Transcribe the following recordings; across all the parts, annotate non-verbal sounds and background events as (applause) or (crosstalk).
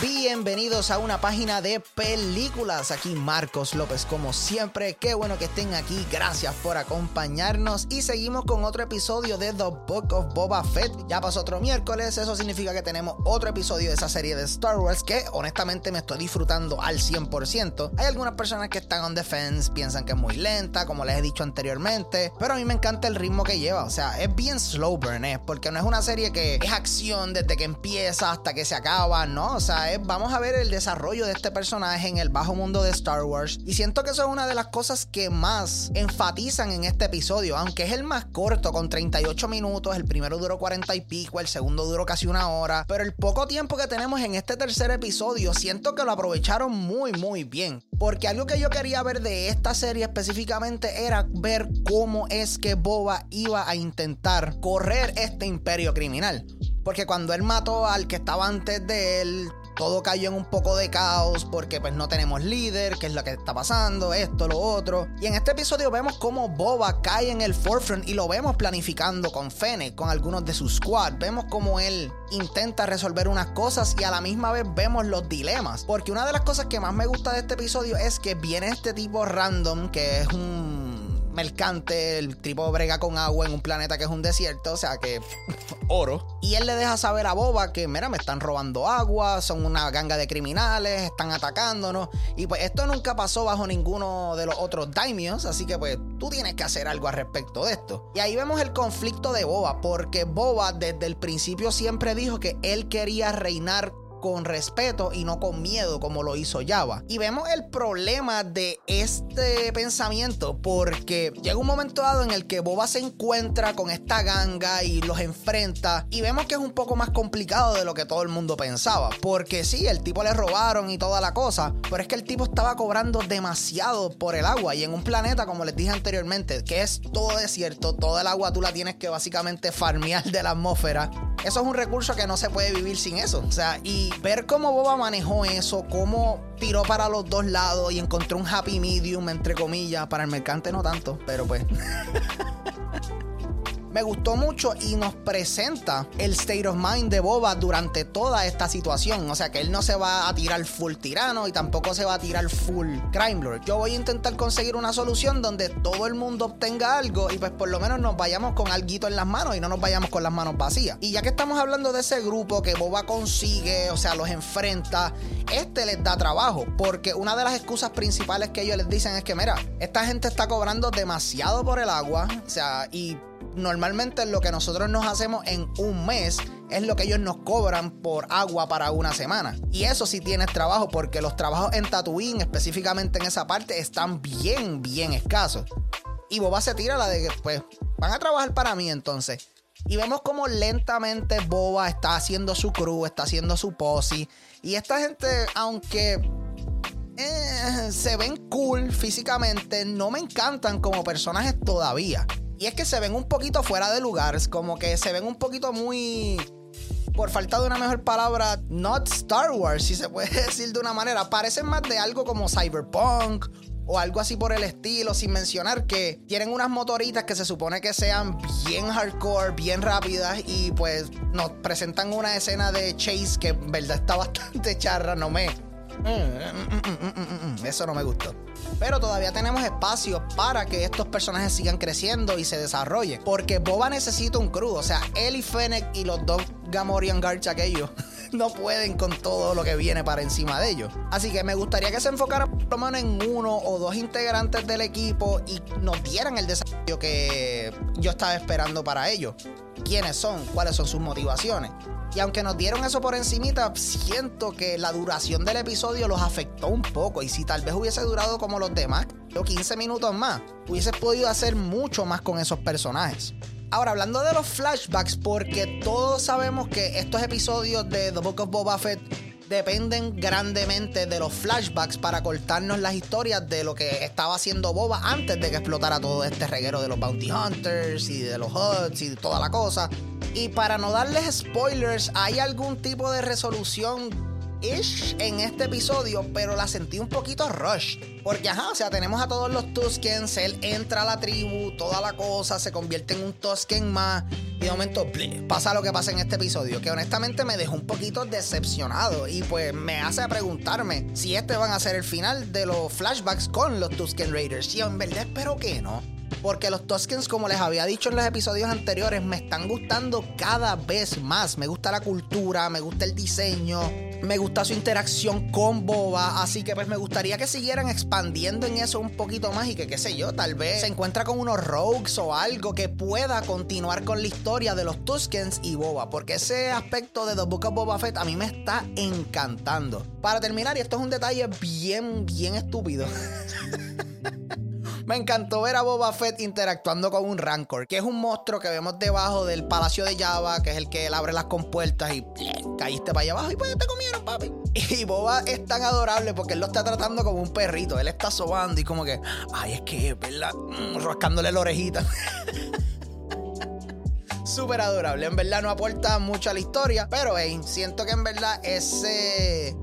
bienvenidos a una página de películas. Aquí Marcos López, como siempre. Qué bueno que estén aquí. Gracias por acompañarnos. Y seguimos con otro episodio de The Book of Boba Fett. Ya pasó otro miércoles. Eso significa que tenemos otro episodio de esa serie de Star Wars que honestamente me estoy disfrutando al 100%. Hay algunas personas que están on defense, piensan que es muy lenta, como les he dicho anteriormente. Pero a mí me encanta el ritmo que lleva. O sea, es bien slow burn, ¿eh? porque no es una serie que es acción desde que empieza hasta que se acaba, ¿no? O sea, vamos a ver el desarrollo de este personaje en el bajo mundo de Star Wars. Y siento que eso es una de las cosas que más enfatizan en este episodio, aunque es el más corto, con 38 minutos. El primero duró 40 y pico, el segundo duró casi una hora. Pero el poco tiempo que tenemos en este tercer episodio, siento que lo aprovecharon muy, muy bien. Porque algo que yo quería ver de esta serie específicamente era ver cómo es que Boba iba a intentar correr este imperio criminal. Porque cuando él mató al que estaba antes de él, todo cayó en un poco de caos porque pues no tenemos líder, qué es lo que está pasando, esto, lo otro. Y en este episodio vemos cómo Boba cae en el forefront y lo vemos planificando con Fennec, con algunos de sus squad. Vemos cómo él intenta resolver unas cosas y a la misma vez vemos los dilemas. Porque una de las cosas que más me gusta de este episodio es que viene este tipo random, que es un mercante, el tipo brega con agua en un planeta que es un desierto, o sea que (laughs) oro. Y él le deja saber a Boba que, mira, me están robando agua, son una ganga de criminales, están atacándonos. Y pues esto nunca pasó bajo ninguno de los otros daimios, así que pues tú tienes que hacer algo al respecto de esto. Y ahí vemos el conflicto de Boba, porque Boba desde el principio siempre dijo que él quería reinar con respeto y no con miedo como lo hizo Java. Y vemos el problema de este pensamiento porque llega un momento dado en el que Boba se encuentra con esta ganga y los enfrenta y vemos que es un poco más complicado de lo que todo el mundo pensaba. Porque sí, el tipo le robaron y toda la cosa, pero es que el tipo estaba cobrando demasiado por el agua y en un planeta, como les dije anteriormente, que es todo desierto, toda el agua tú la tienes que básicamente farmear de la atmósfera. Eso es un recurso que no se puede vivir sin eso. O sea, y ver cómo Boba manejó eso, cómo tiró para los dos lados y encontró un happy medium, entre comillas, para el mercante no tanto, pero pues. (laughs) me gustó mucho y nos presenta el state of mind de Boba durante toda esta situación. O sea que él no se va a tirar full tirano y tampoco se va a tirar full crime lord. Yo voy a intentar conseguir una solución donde todo el mundo obtenga algo y pues por lo menos nos vayamos con algo en las manos y no nos vayamos con las manos vacías. Y ya que estamos hablando de ese grupo que Boba consigue, o sea, los enfrenta, este les da trabajo porque una de las excusas principales que ellos les dicen es que mira, esta gente está cobrando demasiado por el agua, o sea, y normalmente lo que nosotros nos hacemos en un mes es lo que ellos nos cobran por agua para una semana. Y eso sí tienes trabajo, porque los trabajos en Tatooine, específicamente en esa parte, están bien, bien escasos. Y Boba se tira la de que, pues, van a trabajar para mí entonces. Y vemos como lentamente Boba está haciendo su crew, está haciendo su posi. Y esta gente, aunque eh, se ven cool físicamente, no me encantan como personajes todavía. Y es que se ven un poquito fuera de lugar, como que se ven un poquito muy por falta de una mejor palabra, not Star Wars, si se puede (laughs) decir de una manera. Parecen más de algo como Cyberpunk o algo así por el estilo, sin mencionar que tienen unas motoritas que se supone que sean bien hardcore, bien rápidas y pues nos presentan una escena de chase que en verdad está (laughs) bastante charra, no me... Eso no me gustó. Pero todavía tenemos espacio para que estos personajes sigan creciendo y se desarrollen. Porque Boba necesita un crew. O sea, él y Fennec y los dos Gamorian Guards aquellos (laughs) no pueden con todo lo que viene para encima de ellos. Así que me gustaría que se enfocaran por lo menos en uno o dos integrantes del equipo y nos dieran el desarrollo que yo estaba esperando para ellos. ¿Quiénes son? ¿Cuáles son sus motivaciones? Y aunque nos dieron eso por encimita, siento que la duración del episodio los afectó un poco. Y si tal vez hubiese durado como los demás, o 15 minutos más, hubieses podido hacer mucho más con esos personajes. Ahora, hablando de los flashbacks, porque todos sabemos que estos episodios de The Book of Boba Fett dependen grandemente de los flashbacks para cortarnos las historias de lo que estaba haciendo Boba antes de que explotara todo este reguero de los Bounty Hunters y de los Huts y toda la cosa. Y para no darles spoilers, ¿hay algún tipo de resolución en este episodio, pero la sentí un poquito rush. Porque, ajá, o sea, tenemos a todos los Tuskens, él entra a la tribu, toda la cosa, se convierte en un Tusken más. Y de momento, pasa lo que pasa en este episodio, que honestamente me dejó un poquito decepcionado. Y pues me hace preguntarme si este van a ser el final de los flashbacks con los Tusken Raiders. Y en verdad espero que no. Porque los Tuskens, como les había dicho en los episodios anteriores, me están gustando cada vez más. Me gusta la cultura, me gusta el diseño, me gusta su interacción con Boba. Así que pues me gustaría que siguieran expandiendo en eso un poquito más y que qué sé yo, tal vez se encuentra con unos rogues o algo que pueda continuar con la historia de los Tuskens y Boba. Porque ese aspecto de The Book of Boba Fett a mí me está encantando. Para terminar, y esto es un detalle bien, bien estúpido. (laughs) Me encantó ver a Boba Fett interactuando con un Rancor, que es un monstruo que vemos debajo del Palacio de Java, que es el que abre las compuertas y caíste para allá abajo y pues te comieron, papi. (laughs) Y Boba es tan adorable porque él lo está tratando como un perrito. Él está sobando y como que, ay, es que, ¿verdad? Mm, rascándole la orejita. (laughs) Súper adorable. En verdad no aporta mucho a la historia, pero hey, siento que en verdad ese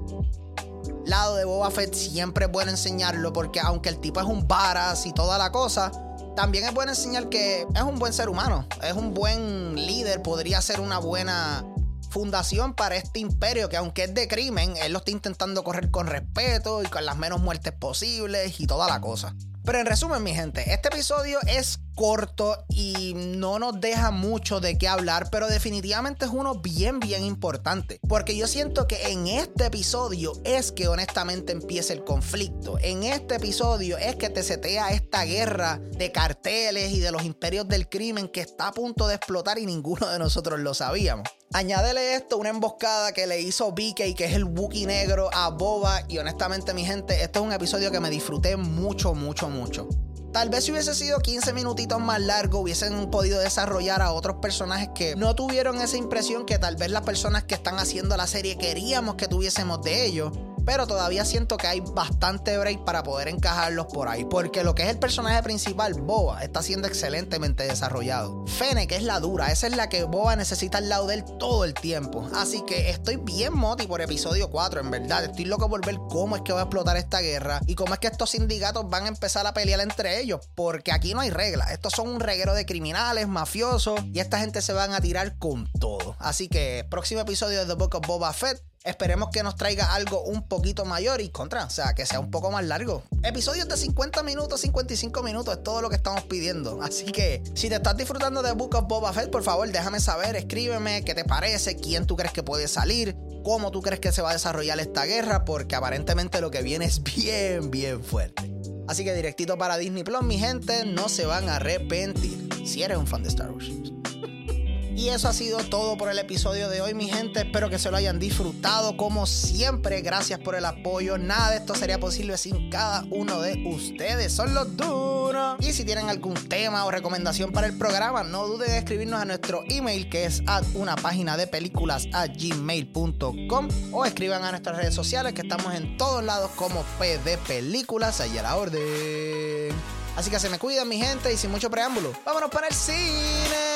lado de Boba Fett siempre es bueno enseñarlo porque aunque el tipo es un varas y toda la cosa, también es bueno enseñar que es un buen ser humano, es un buen líder, podría ser una buena fundación para este imperio que aunque es de crimen, él lo está intentando correr con respeto y con las menos muertes posibles y toda la cosa. Pero en resumen, mi gente, este episodio es corto y no nos deja mucho de qué hablar, pero definitivamente es uno bien, bien importante. Porque yo siento que en este episodio es que honestamente empieza el conflicto. En este episodio es que te setea esta guerra de carteles y de los imperios del crimen que está a punto de explotar y ninguno de nosotros lo sabíamos. Añádele esto, una emboscada que le hizo BK, que es el Wookiee negro, a Boba. Y honestamente, mi gente, este es un episodio que me disfruté mucho, mucho, mucho. Tal vez si hubiese sido 15 minutitos más largo, hubiesen podido desarrollar a otros personajes que no tuvieron esa impresión que tal vez las personas que están haciendo la serie queríamos que tuviésemos de ellos pero todavía siento que hay bastante break para poder encajarlos por ahí, porque lo que es el personaje principal, Boba, está siendo excelentemente desarrollado. Fene, que es la dura, esa es la que Boba necesita al lado de él todo el tiempo. Así que estoy bien moti por episodio 4, en verdad. Estoy loco por ver cómo es que va a explotar esta guerra y cómo es que estos sindicatos van a empezar a pelear entre ellos, porque aquí no hay reglas. Estos son un reguero de criminales, mafiosos, y esta gente se van a tirar con todo. Así que próximo episodio de The Book of Boba Fett Esperemos que nos traiga algo un poquito mayor y contra, o sea, que sea un poco más largo. Episodios de 50 minutos, 55 minutos es todo lo que estamos pidiendo. Así que si te estás disfrutando de Book of Boba Fett, por favor, déjame saber, escríbeme qué te parece, quién tú crees que puede salir, cómo tú crees que se va a desarrollar esta guerra, porque aparentemente lo que viene es bien, bien fuerte. Así que directito para Disney Plus, mi gente, no se van a arrepentir si eres un fan de Star Wars. Y eso ha sido todo por el episodio de hoy, mi gente. Espero que se lo hayan disfrutado. Como siempre, gracias por el apoyo. Nada de esto sería posible sin cada uno de ustedes. Son los duros. Y si tienen algún tema o recomendación para el programa, no duden en escribirnos a nuestro email que es a una página de películas a gmail.com o escriban a nuestras redes sociales que estamos en todos lados como PD Películas. Allá a la orden. Así que se me cuidan, mi gente, y sin mucho preámbulo, vámonos para el cine.